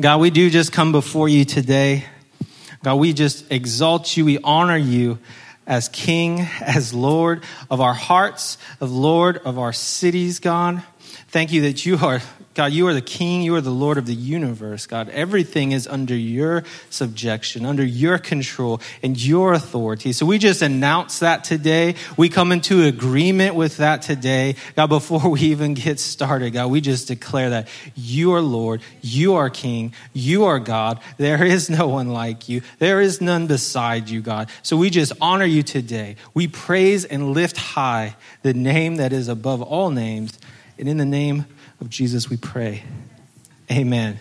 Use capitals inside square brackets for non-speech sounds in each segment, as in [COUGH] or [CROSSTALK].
God, we do just come before you today. God, we just exalt you. We honor you as King, as Lord of our hearts, of Lord of our cities, God. Thank you that you are God, you are the king, you are the Lord of the universe, God. Everything is under your subjection, under your control, and your authority. So we just announce that today. We come into agreement with that today. God, before we even get started, God, we just declare that you are Lord, you are King, you are God. There is no one like you, there is none beside you, God. So we just honor you today. We praise and lift high the name that is above all names. And in the name of Jesus we pray. Amen.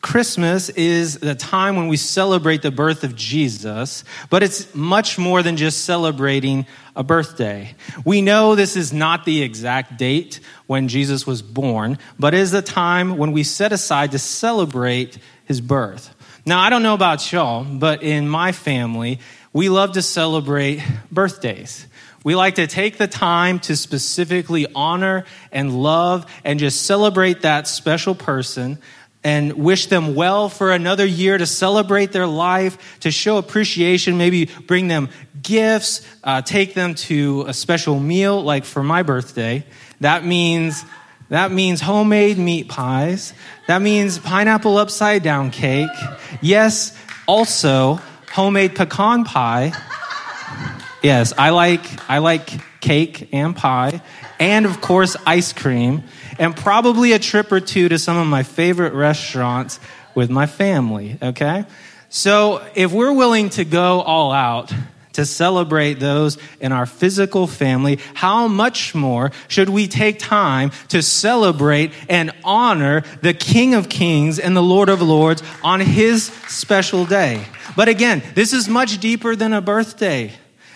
Christmas is the time when we celebrate the birth of Jesus, but it's much more than just celebrating a birthday. We know this is not the exact date when Jesus was born, but it is the time when we set aside to celebrate his birth. Now, I don't know about y'all, but in my family, we love to celebrate birthdays. We like to take the time to specifically honor and love and just celebrate that special person and wish them well for another year to celebrate their life, to show appreciation, maybe bring them gifts, uh, take them to a special meal, like for my birthday. That means that means homemade meat pies. That means pineapple upside down cake. Yes, also homemade pecan pie Yes, I like I like cake and pie, and of course ice cream, and probably a trip or two to some of my favorite restaurants with my family. Okay, so if we're willing to go all out to celebrate those in our physical family, how much more should we take time to celebrate and honor the King of Kings and the Lord of Lords on His special day? But again, this is much deeper than a birthday.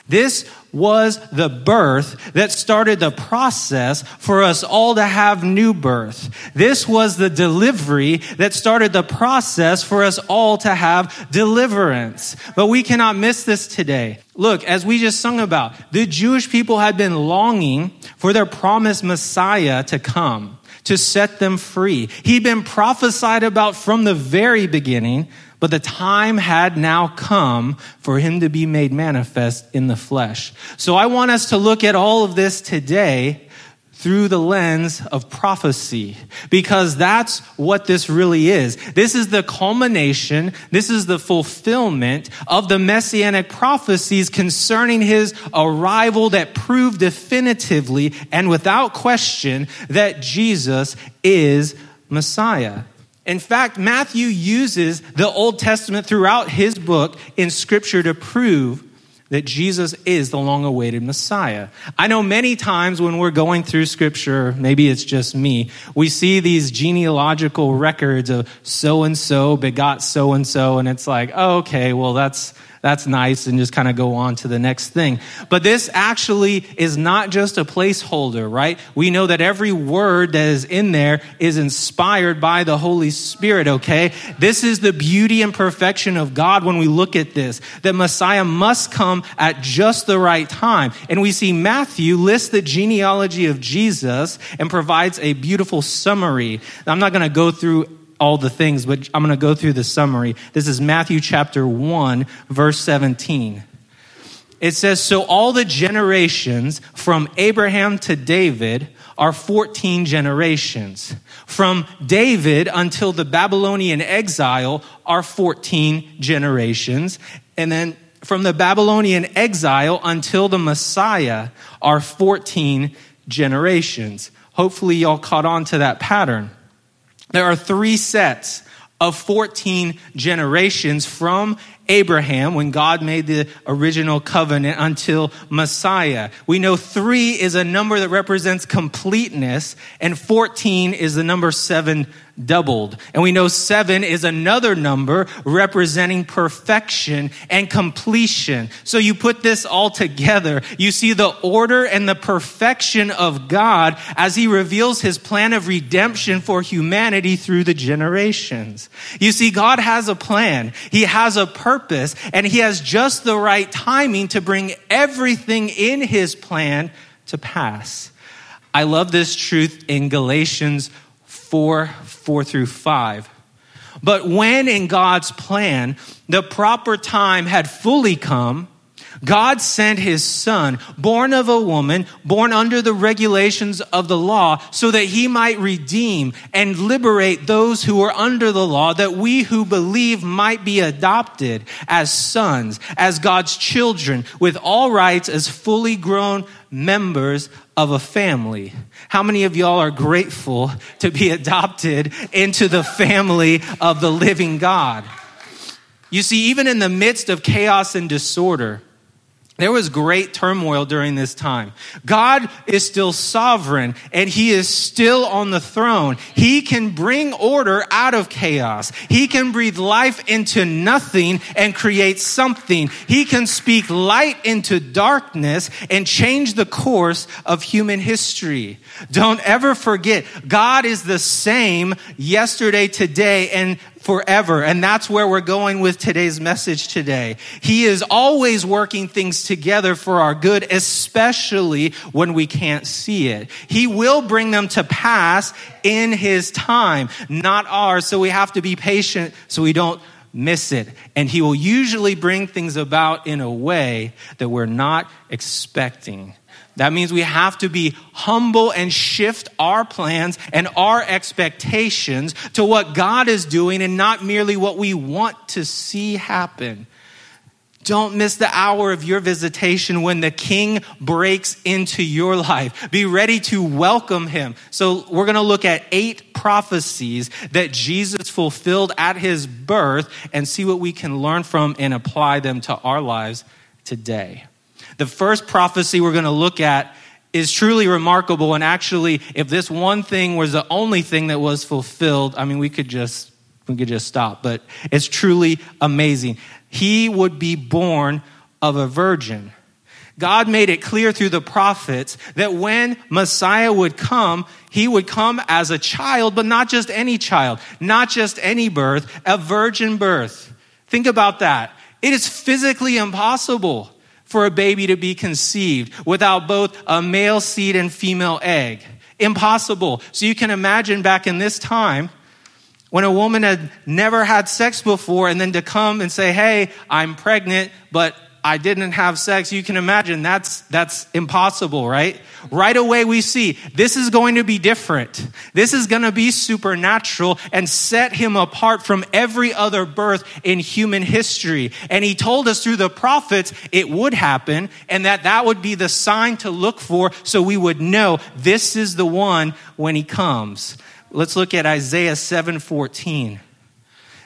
This was the birth that started the process for us all to have new birth. This was the delivery that started the process for us all to have deliverance. But we cannot miss this today. Look, as we just sung about, the Jewish people had been longing for their promised Messiah to come, to set them free. He'd been prophesied about from the very beginning, but the time had now come for him to be made manifest in the flesh. So I want us to look at all of this today through the lens of prophecy because that's what this really is. This is the culmination, this is the fulfillment of the messianic prophecies concerning his arrival that prove definitively and without question that Jesus is Messiah. In fact, Matthew uses the Old Testament throughout his book in Scripture to prove that Jesus is the long awaited Messiah. I know many times when we're going through Scripture, maybe it's just me, we see these genealogical records of so and so begot so and so, and it's like, oh, okay, well, that's that's nice, and just kind of go on to the next thing. But this actually is not just a placeholder, right? We know that every word that is in there is inspired by the Holy Spirit, okay? This is the beauty and perfection of God when we look at this, that Messiah must come at just the right time. And we see Matthew list the genealogy of Jesus and provides a beautiful summary. I'm not going to go through all the things, but I'm going to go through the summary. This is Matthew chapter 1, verse 17. It says, So all the generations from Abraham to David are 14 generations. From David until the Babylonian exile are 14 generations. And then from the Babylonian exile until the Messiah are 14 generations. Hopefully, y'all caught on to that pattern. There are three sets of 14 generations from Abraham when God made the original covenant until Messiah. We know three is a number that represents completeness, and 14 is the number seven doubled. And we know seven is another number representing perfection and completion. So you put this all together, you see the order and the perfection of God as he reveals his plan of redemption for humanity through the generations. You see, God has a plan. He has a purpose and he has just the right timing to bring everything in his plan to pass. I love this truth in Galatians 4 4 through 5. But when in God's plan the proper time had fully come, God sent his son, born of a woman, born under the regulations of the law, so that he might redeem and liberate those who are under the law, that we who believe might be adopted as sons, as God's children, with all rights as fully grown members of a family. How many of y'all are grateful to be adopted into the family of the living God? You see, even in the midst of chaos and disorder, there was great turmoil during this time. God is still sovereign and he is still on the throne. He can bring order out of chaos. He can breathe life into nothing and create something. He can speak light into darkness and change the course of human history. Don't ever forget, God is the same yesterday, today, and forever. And that's where we're going with today's message today. He is always working things together for our good, especially when we can't see it. He will bring them to pass in His time, not ours. So we have to be patient so we don't miss it. And He will usually bring things about in a way that we're not expecting. That means we have to be humble and shift our plans and our expectations to what God is doing and not merely what we want to see happen. Don't miss the hour of your visitation when the king breaks into your life. Be ready to welcome him. So we're going to look at eight prophecies that Jesus fulfilled at his birth and see what we can learn from and apply them to our lives today. The first prophecy we're going to look at is truly remarkable. And actually, if this one thing was the only thing that was fulfilled, I mean, we could just, we could just stop, but it's truly amazing. He would be born of a virgin. God made it clear through the prophets that when Messiah would come, he would come as a child, but not just any child, not just any birth, a virgin birth. Think about that. It is physically impossible for a baby to be conceived without both a male seed and female egg. Impossible. So you can imagine back in this time when a woman had never had sex before and then to come and say, Hey, I'm pregnant, but I didn't have sex, you can imagine that's, that's impossible, right? Right away we see this is going to be different. This is going to be supernatural and set him apart from every other birth in human history. And he told us through the prophets it would happen and that that would be the sign to look for so we would know this is the one when he comes. Let's look at Isaiah 7:14.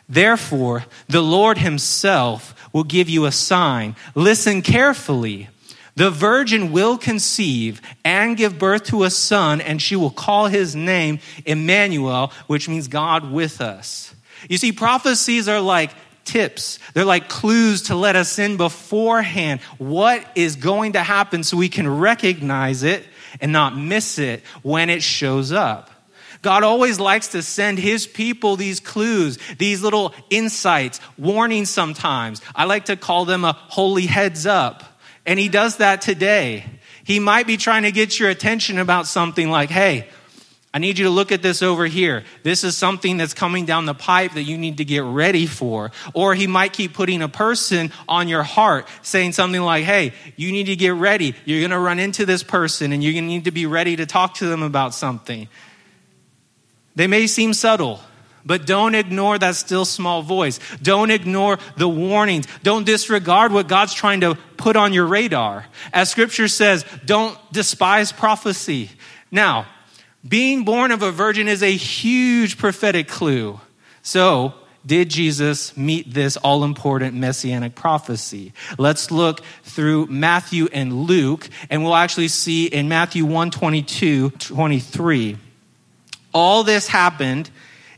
Therefore, the Lord himself will give you a sign. Listen carefully. The virgin will conceive and give birth to a son, and she will call his name Emmanuel, which means God with us. You see, prophecies are like tips. They're like clues to let us in beforehand what is going to happen so we can recognize it and not miss it when it shows up. God always likes to send his people these clues, these little insights, warnings sometimes. I like to call them a holy heads up. And he does that today. He might be trying to get your attention about something like, hey, I need you to look at this over here. This is something that's coming down the pipe that you need to get ready for. Or he might keep putting a person on your heart saying something like, hey, you need to get ready. You're going to run into this person and you're going to need to be ready to talk to them about something. They may seem subtle, but don't ignore that still small voice. Don't ignore the warnings. Don't disregard what God's trying to put on your radar. As scripture says, don't despise prophecy. Now, being born of a virgin is a huge prophetic clue. So, did Jesus meet this all important messianic prophecy? Let's look through Matthew and Luke, and we'll actually see in Matthew 1 22, 23. All this happened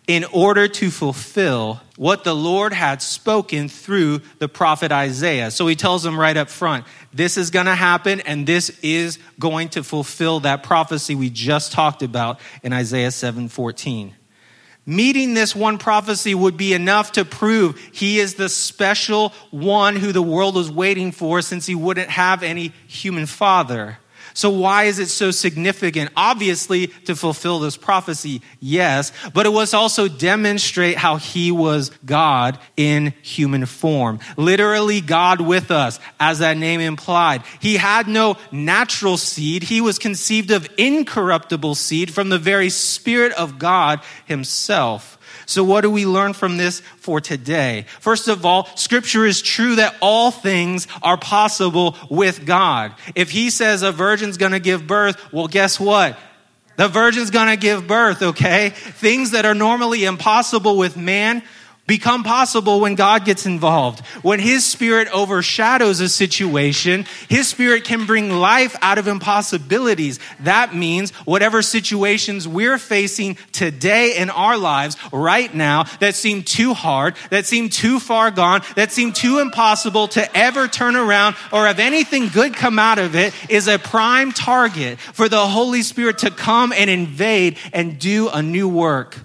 in order to fulfill what the Lord had spoken through the prophet Isaiah. So he tells them right up front, this is going to happen and this is going to fulfill that prophecy we just talked about in Isaiah seven 7:14. Meeting this one prophecy would be enough to prove he is the special one who the world was waiting for since he wouldn't have any human father. So, why is it so significant? Obviously, to fulfill this prophecy, yes, but it was also demonstrate how he was God in human form. Literally, God with us, as that name implied. He had no natural seed, he was conceived of incorruptible seed from the very Spirit of God himself. So, what do we learn from this for today? First of all, scripture is true that all things are possible with God. If he says a virgin's gonna give birth, well, guess what? The virgin's gonna give birth, okay? Things that are normally impossible with man, become possible when God gets involved. When His Spirit overshadows a situation, His Spirit can bring life out of impossibilities. That means whatever situations we're facing today in our lives, right now, that seem too hard, that seem too far gone, that seem too impossible to ever turn around or have anything good come out of it, is a prime target for the Holy Spirit to come and invade and do a new work.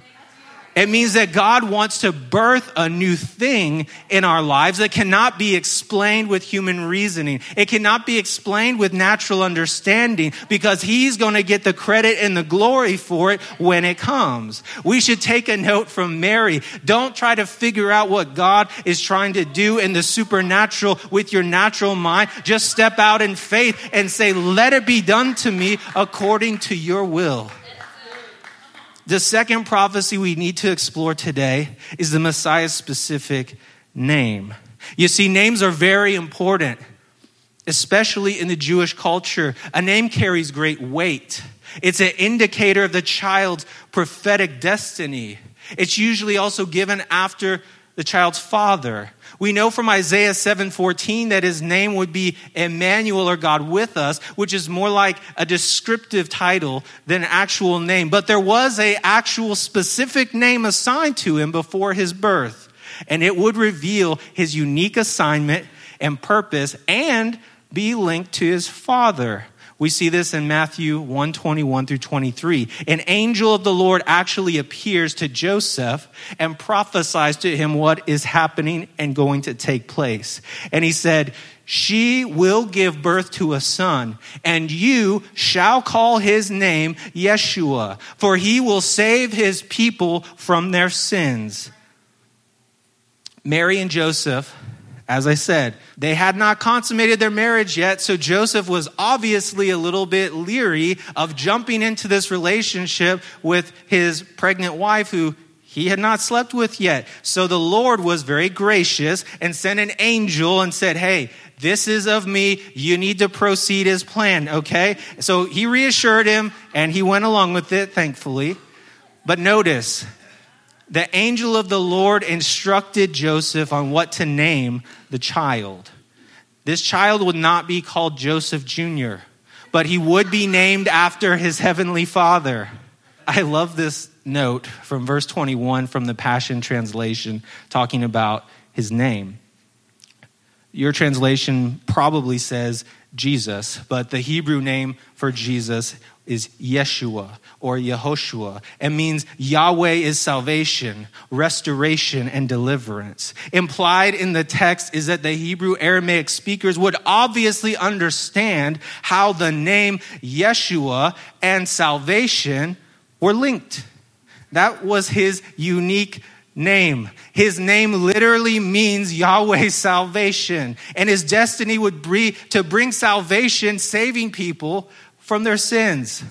It means that God wants to birth a new thing in our lives that cannot be explained with human reasoning. It cannot be explained with natural understanding because He's going to get the credit and the glory for it when it comes. We should take a note from Mary. Don't try to figure out what God is trying to do in the supernatural with your natural mind. Just step out in faith and say, let it be done to me according to your will. The second prophecy we need to explore today is the Messiah's specific name. You see, names are very important, especially in the Jewish culture. A name carries great weight. It's an indicator of the child's prophetic destiny. It's usually also given after the child's father. We know from Isaiah 7:14 that his name would be Emmanuel or God with us, which is more like a descriptive title than an actual name. But there was a actual specific name assigned to him before his birth, and it would reveal his unique assignment and purpose and be linked to his father. We see this in Matthew 1 21 through 23. An angel of the Lord actually appears to Joseph and prophesies to him what is happening and going to take place. And he said, She will give birth to a son, and you shall call his name Yeshua, for he will save his people from their sins. Mary and Joseph as I said, they had not consummated their marriage yet, so Joseph was obviously a little bit leery of jumping into this relationship with his pregnant wife who he had not slept with yet. So the Lord was very gracious and sent an angel and said, Hey, this is of me. You need to proceed as planned, okay? So he reassured him and he went along with it, thankfully. But notice, the angel of the Lord instructed Joseph on what to name the child. This child would not be called Joseph Jr., but he would be named after his heavenly father. I love this note from verse 21 from the Passion Translation talking about his name. Your translation probably says Jesus, but the Hebrew name for Jesus is Yeshua or Yehoshua. It means Yahweh is salvation, restoration, and deliverance. Implied in the text is that the Hebrew Aramaic speakers would obviously understand how the name Yeshua and salvation were linked. That was his unique name. His name literally means Yahweh's salvation. And his destiny would be to bring salvation, saving people from their sins.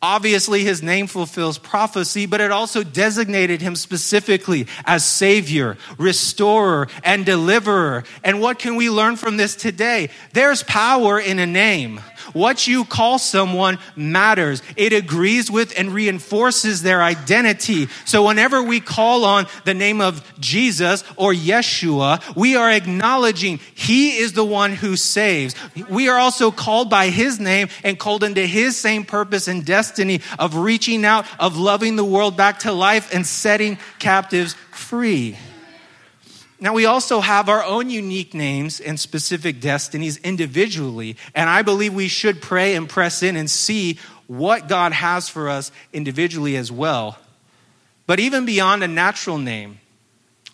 Obviously, his name fulfills prophecy, but it also designated him specifically as Savior, Restorer, and Deliverer. And what can we learn from this today? There's power in a name. What you call someone matters. It agrees with and reinforces their identity. So whenever we call on the name of Jesus or Yeshua, we are acknowledging He is the one who saves. We are also called by His name and called into His same purpose and destiny of reaching out, of loving the world back to life and setting captives free. Now, we also have our own unique names and specific destinies individually, and I believe we should pray and press in and see what God has for us individually as well. But even beyond a natural name,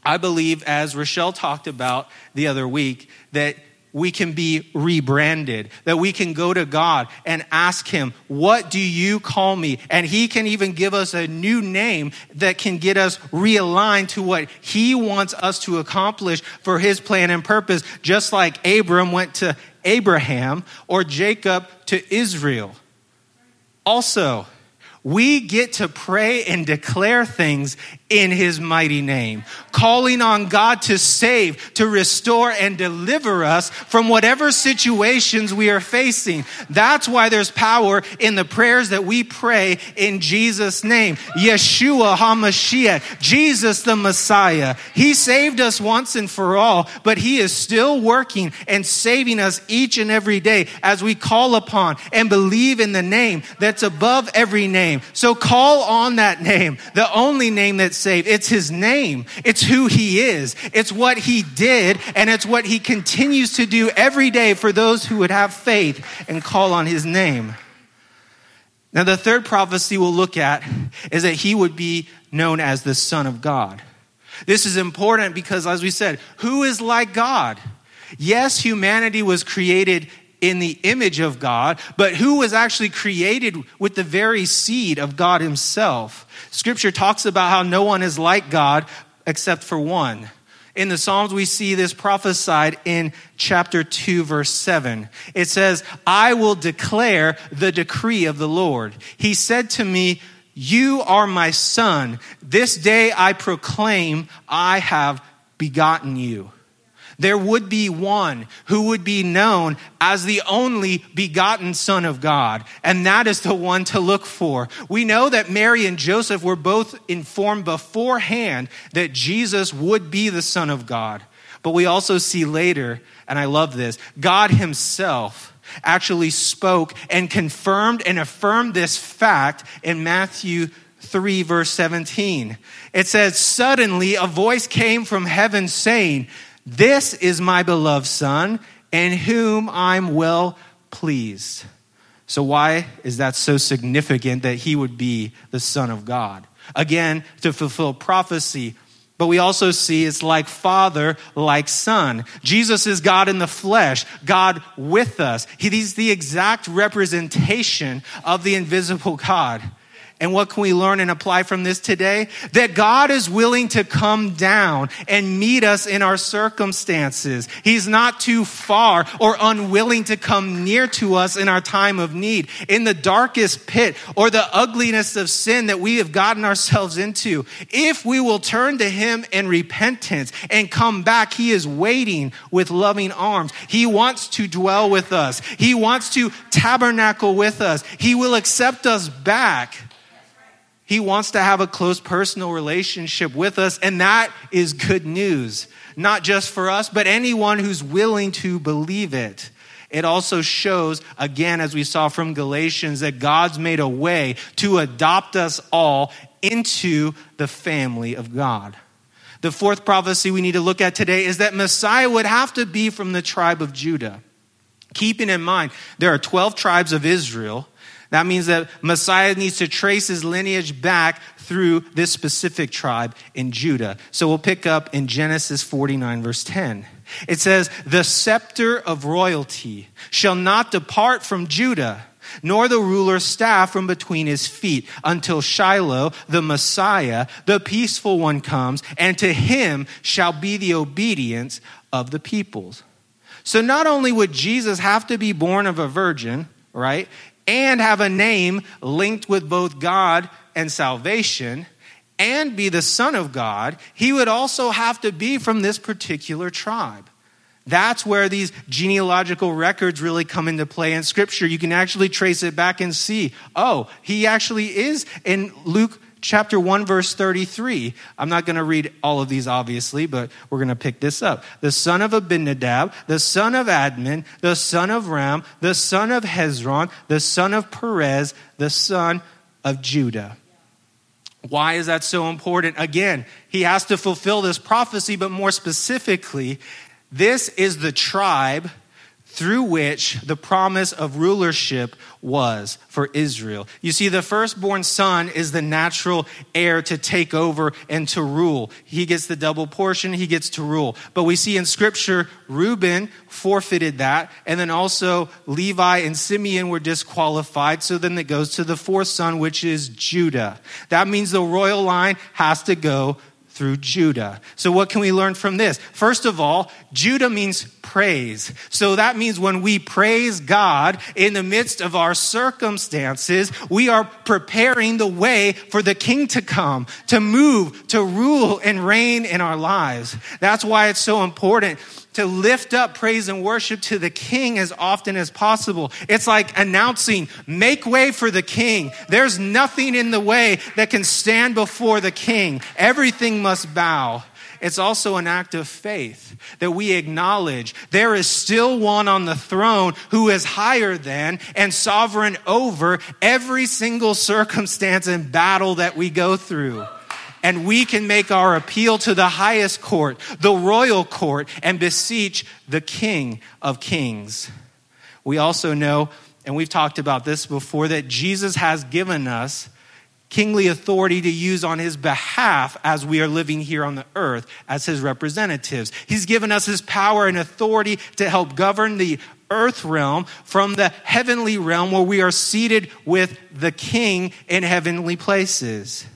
I believe, as Rochelle talked about the other week, that we can be rebranded, that we can go to God and ask Him, What do you call me? And He can even give us a new name that can get us realigned to what He wants us to accomplish for His plan and purpose, just like Abram went to Abraham or Jacob to Israel. Also, we get to pray and declare things in his mighty name, calling on God to save, to restore, and deliver us from whatever situations we are facing. That's why there's power in the prayers that we pray in Jesus' name. Yeshua HaMashiach, Jesus the Messiah. He saved us once and for all, but he is still working and saving us each and every day as we call upon and believe in the name that's above every name. So call on that name, the only name that's saved. It's his name. It's who he is. It's what he did, and it's what he continues to do every day for those who would have faith and call on his name. Now, the third prophecy we'll look at is that he would be known as the Son of God. This is important because, as we said, who is like God? Yes, humanity was created in the image of God, but who was actually created with the very seed of God Himself. Scripture talks about how no one is like God except for one. In the Psalms, we see this prophesied in chapter 2, verse 7. It says, I will declare the decree of the Lord. He said to me, You are my son. This day I proclaim, I have begotten you there would be one who would be known as the only begotten Son of God, and that is the one to look for. We know that Mary and Joseph were both informed beforehand that Jesus would be the Son of God. But we also see later, and I love this, God Himself actually spoke and confirmed and affirmed this fact in Matthew 3, verse 17. It says, Suddenly a voice came from heaven saying, this is my beloved Son, in whom I'm well pleased. So, why is that so significant that he would be the Son of God? Again, to fulfill prophecy. But we also see it's like Father, like Son. Jesus is God in the flesh, God with us. He's the exact representation of the invisible God. And what can we learn and apply from this today? That God is willing to come down and meet us in our circumstances. He's not too far or unwilling to come near to us in our time of need, in the darkest pit or the ugliness of sin that we have gotten ourselves into. If we will turn to Him in repentance and come back, He is waiting with loving arms. He wants to dwell with us. He wants to tabernacle with us. He will accept us back he wants to have a close personal relationship with us, and that is good news. Not just for us, but anyone who's willing to believe it. It also shows, again, as we saw from Galatians, that God's made a way to adopt us all into the family of God. The fourth prophecy we need to look at today is that Messiah would have to be from the tribe of Judah. Keeping in mind, there are 12 tribes of Israel that means that Messiah needs to trace his lineage back through this specific tribe in Judah. So we'll pick up in Genesis 49, verse 10. It says, The scepter of royalty shall not depart from Judah, nor the ruler's staff from between his feet, until Shiloh, the Messiah, the peaceful one, comes, and to him shall be the obedience of the peoples. So not only would Jesus have to be born of a virgin, right? And have a name linked with both God and salvation and be the Son of God, he would also have to be from this particular tribe. That's where these genealogical records really come into play in Scripture. You can actually trace it back and see, oh, he actually is in Luke chapter 1, verse 33. I'm not going to read all of these, obviously, but we're going to pick this up. The son of Amminadab, the son of Admin, the son of Ram, the son of Hezron, the son of Perez, the son of Judah. Why is that so important? Again, he has to fulfill this prophecy, but more specifically, this is the tribe through which the promise of rulership was for Israel. You see, the firstborn son is the natural heir to take over and to rule. He gets the double portion, he gets to rule. But we see in scripture, Reuben forfeited that, and then also Levi and Simeon were disqualified. So then it goes to the fourth son, which is Judah. That means the royal line has to go through Judah. So, what can we learn from this? First of all, Judah means praise. So, that means when we praise God in the midst of our circumstances, we are preparing the way for the king to come, to move, to rule and reign in our lives. That's why it's so important to lift up praise and worship to the king as often as possible. It's like announcing, make way for the king. There's nothing in the way that can stand before the king. Everything must bow. It's also an act of faith that we acknowledge there is still one on the throne who is higher than and sovereign over every single circumstance and battle that we go through and we can make our appeal to the highest court, the royal court, and beseech the King of Kings. We also know, and we've talked about this before, that Jesus has given us kingly authority to use on his behalf as we are living here on the earth as his representatives. He's given us his power and authority to help govern the earth realm from the heavenly realm where we are seated with the king in heavenly places.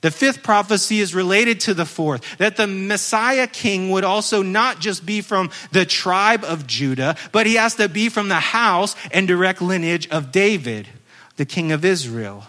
The fifth prophecy is related to the fourth, that the Messiah king would also not just be from the tribe of Judah, but he has to be from the house and direct lineage of David, the king of Israel.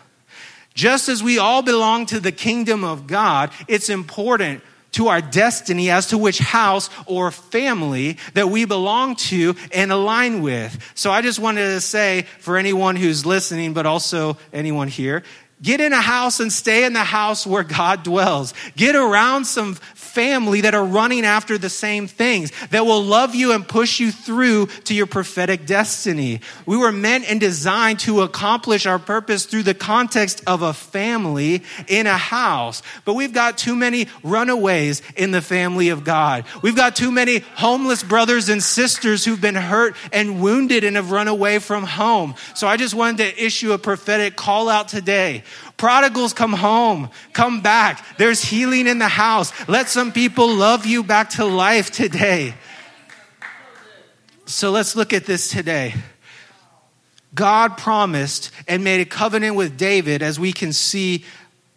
Just as we all belong to the kingdom of God, it's important to our destiny as to which house or family that we belong to and align with. So I just wanted to say for anyone who's listening, but also anyone here, Get in a house and stay in the house where God dwells. Get around some family that are running after the same things, that will love you and push you through to your prophetic destiny. We were meant and designed to accomplish our purpose through the context of a family in a house. But we've got too many runaways in the family of God. We've got too many homeless brothers and sisters who've been hurt and wounded and have run away from home. So I just wanted to issue a prophetic call out today Prodigals come home, come back. There's healing in the house. Let some people love you back to life today. So let's look at this today. God promised and made a covenant with David, as we can see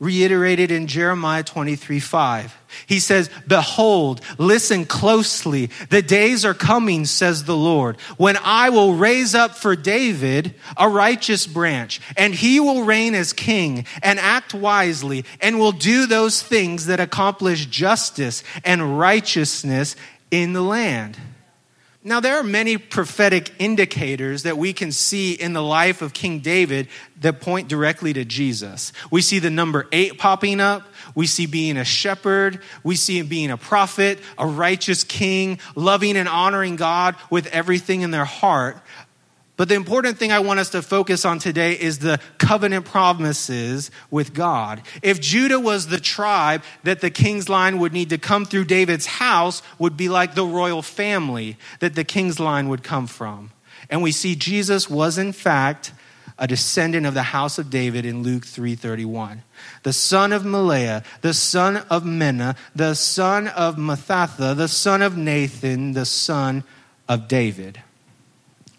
reiterated in Jeremiah 23 5. He says, Behold, listen closely. The days are coming, says the Lord, when I will raise up for David a righteous branch, and he will reign as king and act wisely, and will do those things that accomplish justice and righteousness in the land. Now, there are many prophetic indicators that we can see in the life of King David that point directly to Jesus. We see the number eight popping up. We see being a shepherd. We see him being a prophet, a righteous king, loving and honoring God with everything in their heart. But the important thing I want us to focus on today is the covenant promises with God. If Judah was the tribe that the king's line would need to come through David's house, would be like the royal family that the king's line would come from. And we see Jesus was in fact a descendant of the house of David in Luke 3:31. The son of Melea, the son of Menna, the son of Mattatha, the son of Nathan, the son of David.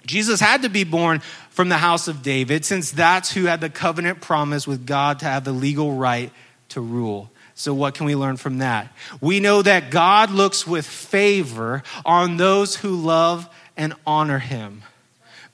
Jesus had to be born from the house of David since that's who had the covenant promise with God to have the legal right to rule. So, what can we learn from that? We know that God looks with favor on those who love and honor him.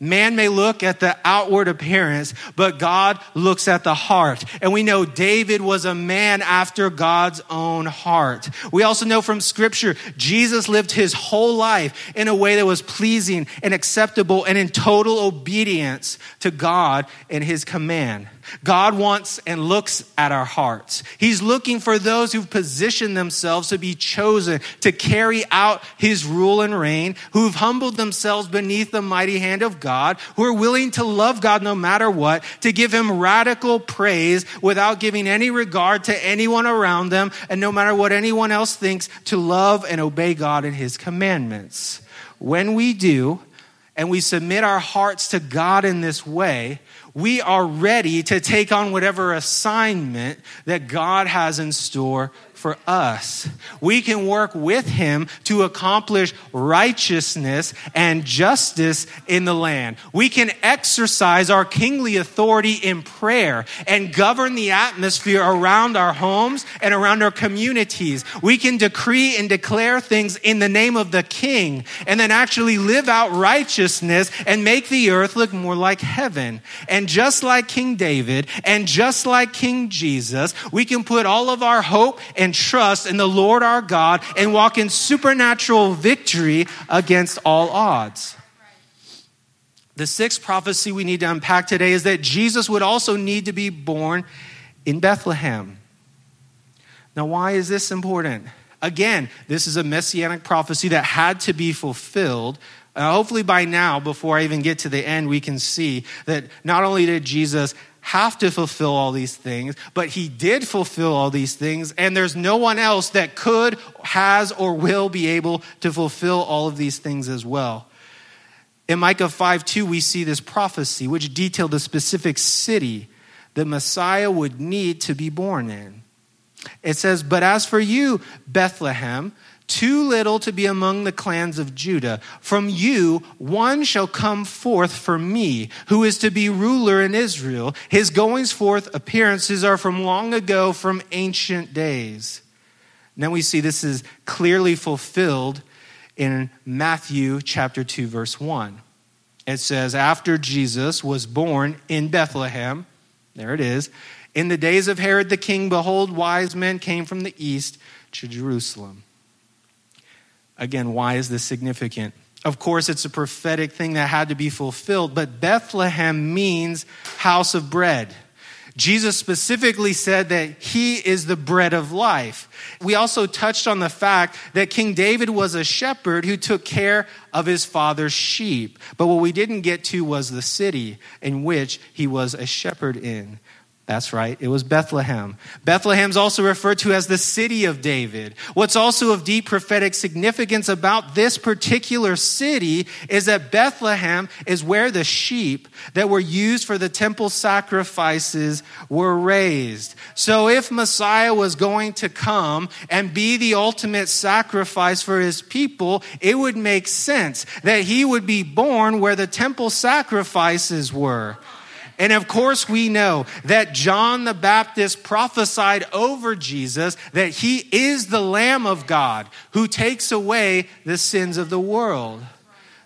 Man may look at the outward appearance, but God looks at the heart. And we know David was a man after God's own heart. We also know from scripture, Jesus lived his whole life in a way that was pleasing and acceptable and in total obedience to God and his command. God wants and looks at our hearts. He's looking for those who've positioned themselves to be chosen to carry out his rule and reign, who've humbled themselves beneath the mighty hand of God, who are willing to love God no matter what, to give him radical praise without giving any regard to anyone around them, and no matter what anyone else thinks, to love and obey God and his commandments. When we do, and we submit our hearts to God in this way, we are ready to take on whatever assignment that God has in store for us. We can work with him to accomplish righteousness and justice in the land. We can exercise our kingly authority in prayer and govern the atmosphere around our homes and around our communities. We can decree and declare things in the name of the king and then actually live out righteousness and make the earth look more like heaven. And just like King David and just like King Jesus, we can put all of our hope and and trust in the Lord our God and walk in supernatural victory against all odds. The sixth prophecy we need to unpack today is that Jesus would also need to be born in Bethlehem. Now, why is this important? Again, this is a messianic prophecy that had to be fulfilled. Uh, hopefully, by now, before I even get to the end, we can see that not only did Jesus have to fulfill all these things, but he did fulfill all these things, and there's no one else that could, has, or will be able to fulfill all of these things as well. In Micah 5 2, we see this prophecy which detailed the specific city the Messiah would need to be born in. It says, But as for you, Bethlehem, too little to be among the clans of Judah. From you one shall come forth for me, who is to be ruler in Israel. His goings forth appearances are from long ago, from ancient days. Then we see this is clearly fulfilled in Matthew chapter 2, verse 1. It says, After Jesus was born in Bethlehem, there it is, in the days of Herod the king, behold, wise men came from the east to Jerusalem. Again, why is this significant? Of course, it's a prophetic thing that had to be fulfilled, but Bethlehem means house of bread. Jesus specifically said that he is the bread of life. We also touched on the fact that King David was a shepherd who took care of his father's sheep. But what we didn't get to was the city in which he was a shepherd in. That's right, it was Bethlehem. Bethlehem's also referred to as the city of David. What's also of deep prophetic significance about this particular city is that Bethlehem is where the sheep that were used for the temple sacrifices were raised. So if Messiah was going to come and be the ultimate sacrifice for his people, it would make sense that he would be born where the temple sacrifices were. And of course, we know that John the Baptist prophesied over Jesus that he is the Lamb of God who takes away the sins of the world.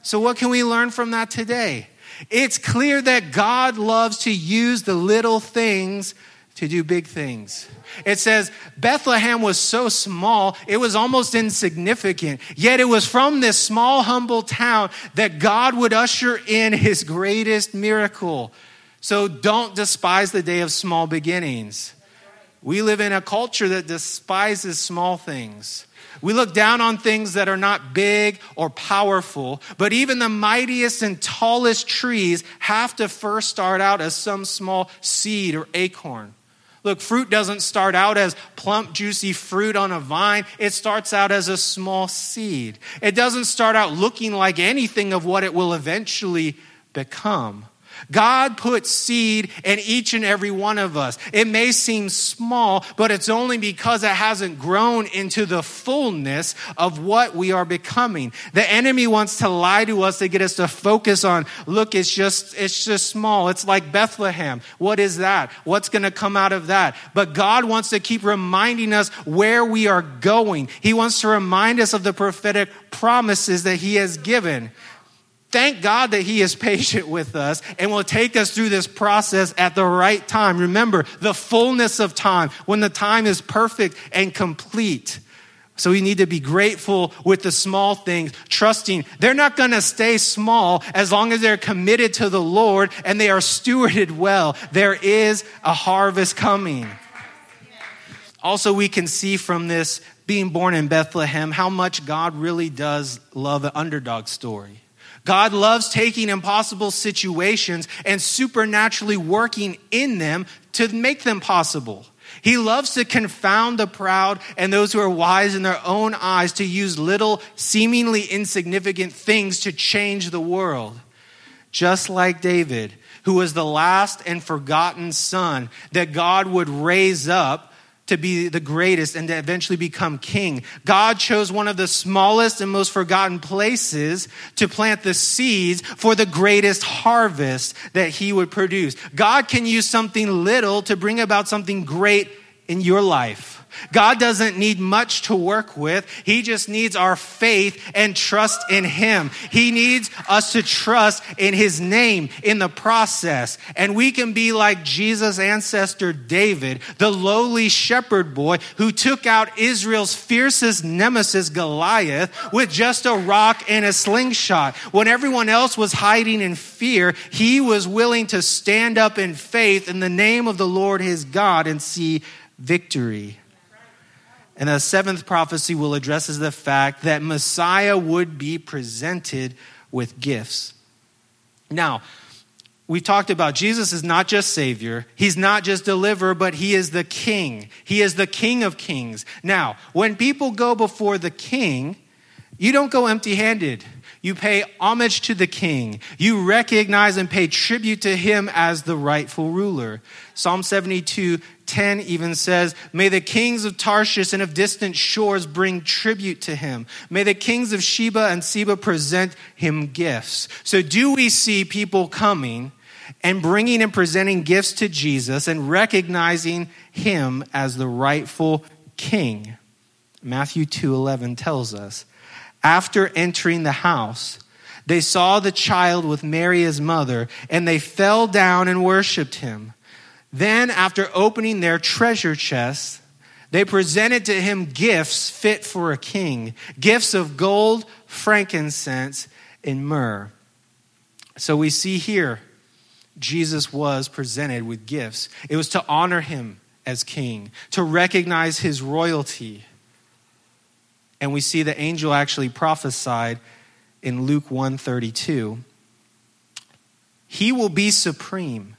So, what can we learn from that today? It's clear that God loves to use the little things to do big things. It says Bethlehem was so small, it was almost insignificant. Yet it was from this small, humble town that God would usher in his greatest miracle so don't despise the day of small beginnings. We live in a culture that despises small things. We look down on things that are not big or powerful, but even the mightiest and tallest trees have to first start out as some small seed or acorn. Look, fruit doesn't start out as plump, juicy fruit on a vine. It starts out as a small seed. It doesn't start out looking like anything of what it will eventually become. God puts seed in each and every one of us. It may seem small, but it's only because it hasn't grown into the fullness of what we are becoming. The enemy wants to lie to us to get us to focus on, look, it's just, it's just small. It's like Bethlehem. What is that? What's going to come out of that? But God wants to keep reminding us where we are going. He wants to remind us of the prophetic promises that he has given. Thank God that He is [LAUGHS] patient with us and will take us through this process at the right time. Remember, the fullness of time, when the time is perfect and complete. So we need to be grateful with the small things, trusting they're not going to stay small as long as they're committed to the Lord and they are stewarded well. There is a harvest coming. Also, we can see from this being born in Bethlehem how much God really does love an underdog story. God loves taking impossible situations and supernaturally working in them to make them possible. He loves to confound the proud and those who are wise in their own eyes to use little, seemingly insignificant things to change the world. Just like David, who was the last and forgotten son that God would raise up to be the greatest and to eventually become king. God chose one of the smallest and most forgotten places to plant the seeds for the greatest harvest that he would produce. God can use something little to bring about something great in your life. God doesn't need much to work with. He just needs our faith and trust in Him. He needs us to trust in His name in the process. And we can be like Jesus' ancestor David, the lowly shepherd boy who took out Israel's fiercest nemesis, Goliath, with just a rock and a slingshot. When everyone else was hiding in fear, he was willing to stand up in faith in the name of the Lord his God and see victory. And the seventh prophecy will address the fact that Messiah would be presented with gifts. Now, we talked about Jesus is not just Savior, He's not just deliverer, but He is the King. He is the King of Kings. Now, when people go before the King, you don't go empty handed. You pay homage to the king. You recognize and pay tribute to him as the rightful ruler. Psalm 72 10 even says, May the kings of Tarshish and of distant shores bring tribute to him. May the kings of Sheba and Seba present him gifts. So, do we see people coming and bringing and presenting gifts to Jesus and recognizing him as the rightful king? Matthew 2:11 tells us after entering the house, they saw the child with Mary, his mother, and they fell down and worshiped him. Then, after opening their treasure chests, they presented to him gifts fit for a king gifts of gold, frankincense, and myrrh. So we see here, Jesus was presented with gifts. It was to honor him as king, to recognize his royalty and we see the angel actually prophesied in Luke 132. He will be supreme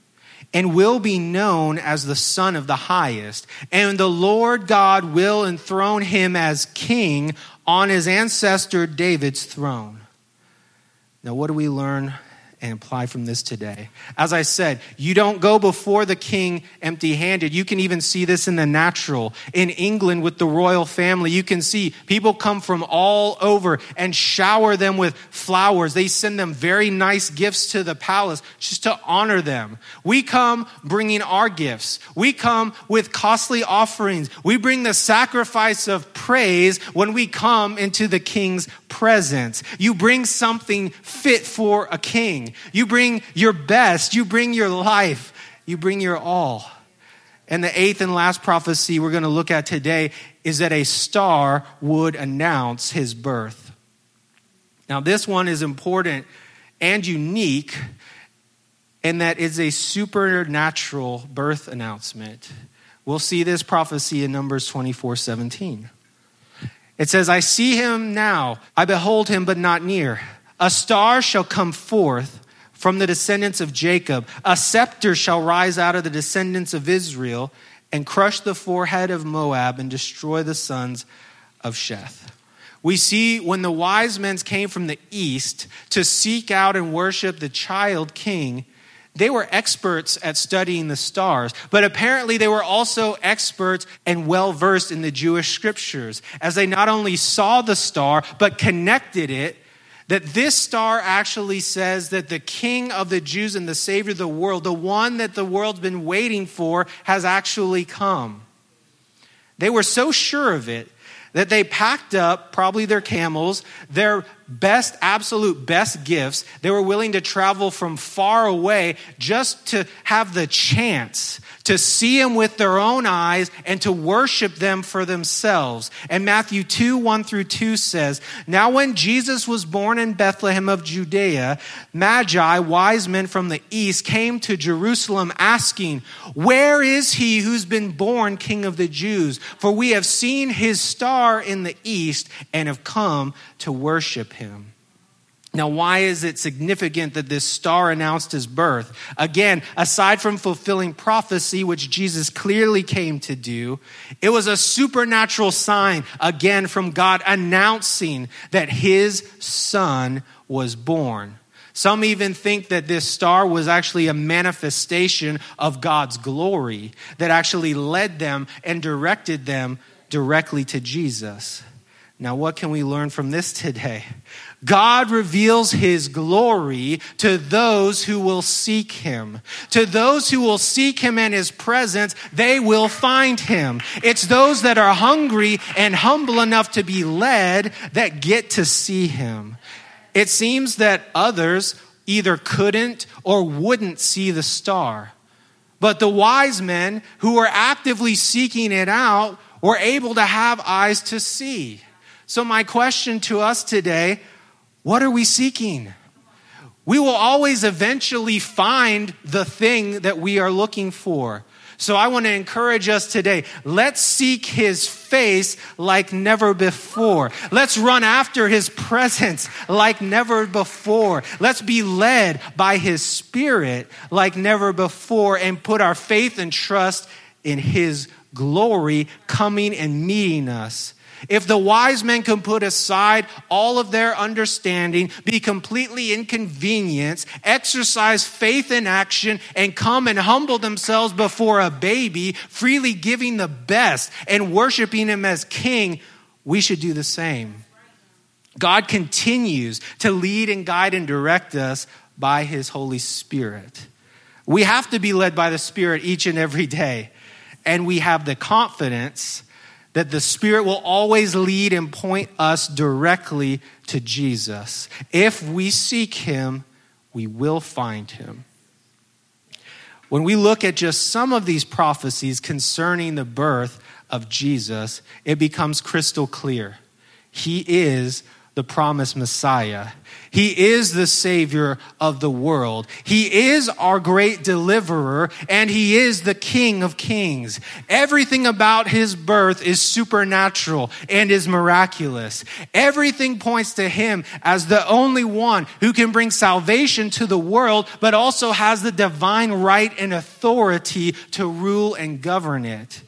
and will be known as the Son of the Highest, and the Lord God will enthrone him as king on his ancestor David's throne. Now, what do we learn and apply from this today. As I said, you don't go before the king empty handed. You can even see this in the natural. In England, with the royal family, you can see people come from all over and shower them with flowers. They send them very nice gifts to the palace just to honor them. We come bringing our gifts, we come with costly offerings. We bring the sacrifice of praise when we come into the king's presence. You bring something fit for a king. You bring your best. You bring your life. You bring your all. And the eighth and last prophecy we're going to look at today is that a star would announce his birth. Now, this one is important and unique in that it's a supernatural birth announcement. We'll see this prophecy in Numbers 24 17. It says, I see him now, I behold him, but not near. A star shall come forth from the descendants of Jacob, a scepter shall rise out of the descendants of Israel and crush the forehead of Moab and destroy the sons of Sheth. We see when the wise men came from the east to seek out and worship the child king, they were experts at studying the stars, but apparently they were also experts and well versed in the Jewish scriptures, as they not only saw the star, but connected it. That this star actually says that the King of the Jews and the Savior of the world, the one that the world's been waiting for, has actually come. They were so sure of it that they packed up probably their camels, their best, absolute best gifts. They were willing to travel from far away just to have the chance to see him with their own eyes and to worship them for themselves. And Matthew 2 1 through 2 says, Now when Jesus was born in Bethlehem of Judea, Magi, wise men from the east, came to Jerusalem asking, Where is he who's been born King of the Jews? For we have seen his star in the east and have come to worship him. Now, why is it significant that this star announced his birth? Again, aside from fulfilling prophecy, which Jesus clearly came to do, it was a supernatural sign, again, from God announcing that his son was born. Some even think that this star was actually a manifestation of God's glory that actually led them and directed them directly to Jesus. Now, what can we learn from this today? God reveals his glory to those who will seek him. To those who will seek him in his presence, they will find him. It's those that are hungry and humble enough to be led that get to see him. It seems that others either couldn't or wouldn't see the star. But the wise men who were actively seeking it out were able to have eyes to see. So, my question to us today what are we seeking? We will always eventually find the thing that we are looking for. So I want to encourage us today. Let's seek his face like never before. Let's run after his presence like never before. Let's be led by his spirit like never before and put our faith and trust in his glory coming and meeting us if the wise men can put aside all of their understanding, be completely inconvenienced, exercise faith in action, and come and humble themselves before a baby, freely giving the best and worshiping him as king, we should do the same. God continues to lead and guide and direct us by his Holy Spirit. We have to be led by the Spirit each and every day. And we have the confidence that the Spirit will always lead and point us directly to Jesus. If we seek Him, we will find Him. When we look at just some of these prophecies concerning the birth of Jesus, it becomes crystal clear. He is the promised Messiah. He is the Savior of the world. He is our great deliverer, and He is the King of kings. Everything about His birth is supernatural and is miraculous. Everything points to Him as the only one who can bring salvation to the world, but also has the divine right and authority to rule and govern it.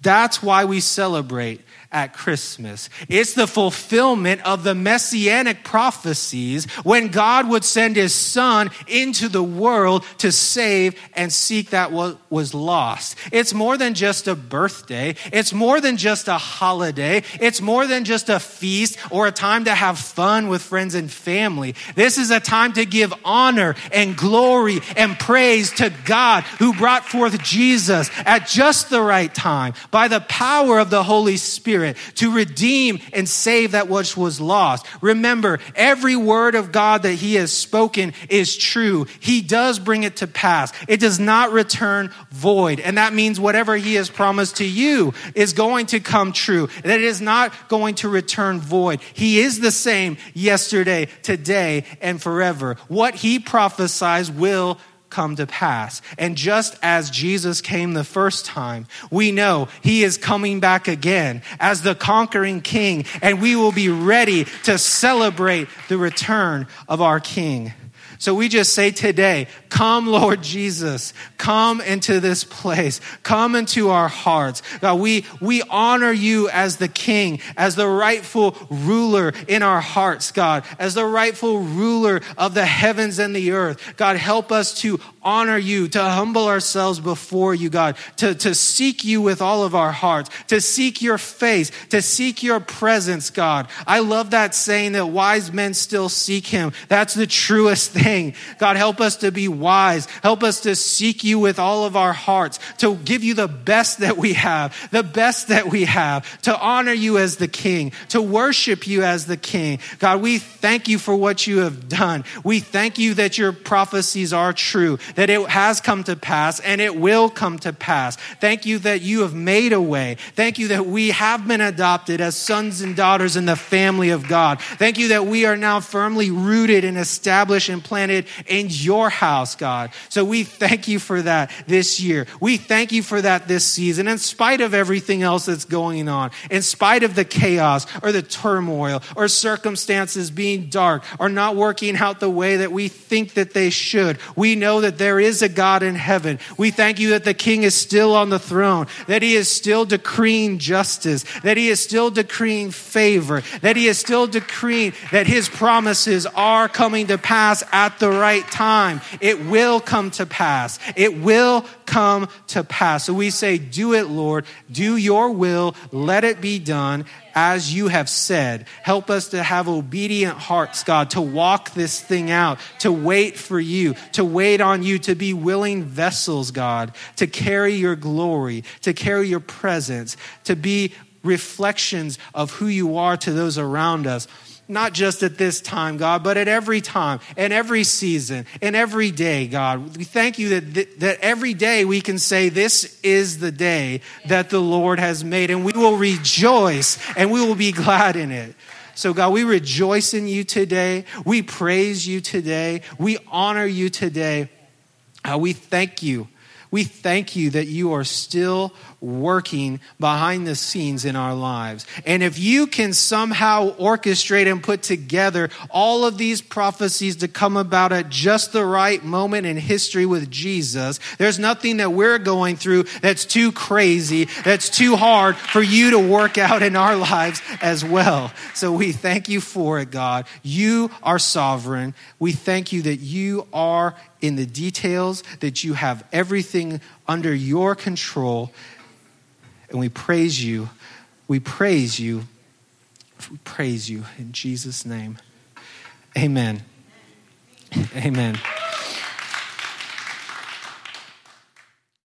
That's why we celebrate at Christmas. It's the fulfillment of the messianic prophecies when God would send his son into the world to save and seek that what was lost. It's more than just a birthday. It's more than just a holiday. It's more than just a feast or a time to have fun with friends and family. This is a time to give honor and glory and praise to God who brought forth Jesus at just the right time by the power of the Holy Spirit Spirit to redeem and save that which was lost. Remember, every word of God that He has spoken is true. He does bring it to pass. It does not return void. And that means whatever He has promised to you is going to come true. That it is not going to return void. He is the same yesterday, today, and forever. What He prophesies will come to pass. And just as Jesus came the first time, we know he is coming back again as the conquering king, and we will be ready to celebrate the return of our king. So we just say today, come Lord Jesus, come into this place, come into our hearts. God, we, we honor you as the king, as the rightful ruler in our hearts, God, as the rightful ruler of the heavens and the earth. God, help us to honor you, to humble ourselves before you, God, to, to seek you with all of our hearts, to seek your face, to seek your presence, God. I love that saying that wise men still seek him. That's the truest thing. God, help us to be wise. Help us to seek you with all of our hearts, to give you the best that we have, the best that we have, to honor you as the King, to worship you as the King. God, we thank you for what you have done. We thank you that your prophecies are true, that it has come to pass and it will come to pass. Thank you that you have made a way. Thank you that we have been adopted as sons and daughters in the family of God. Thank you that we are now firmly rooted and established and planted in your house, God. So we thank you for that this year. We thank you for that this season, in spite of everything else that's going on, in spite of the chaos or the turmoil or circumstances being dark or not working out the way that we think that they should. We know that there is a God in heaven. We thank you that the King is still on the throne, that he is still decreeing justice, that he is still decreeing favor, that he is still decreeing that his promises are coming to pass at the right time. It will come to pass. It will come to pass. So we say, Do it, Lord. Do your will. Let it be done as you have said. Help us to have obedient hearts, God, to walk this thing out, to wait for you, to wait on you, to be willing vessels, God, to carry your glory, to carry your presence, to be reflections of who you are to those around us not just at this time, God, but at every time, and every season, and every day, God. We thank you that, th- that every day we can say, This is the day that the Lord has made, and we will rejoice and we will be glad in it. So, God, we rejoice in you today. We praise you today. We honor you today. Uh, we thank you. We thank you that you are still working behind the scenes in our lives. And if you can somehow orchestrate and put together all of these prophecies to come about at just the right moment in history with Jesus, there's nothing that we're going through that's too crazy, that's too hard for you to work out in our lives as well. So we thank you for it, God. You are sovereign. We thank you that you are in the details, that you have everything under your control and we praise you. We praise you. We praise you in Jesus' name. Amen. Amen.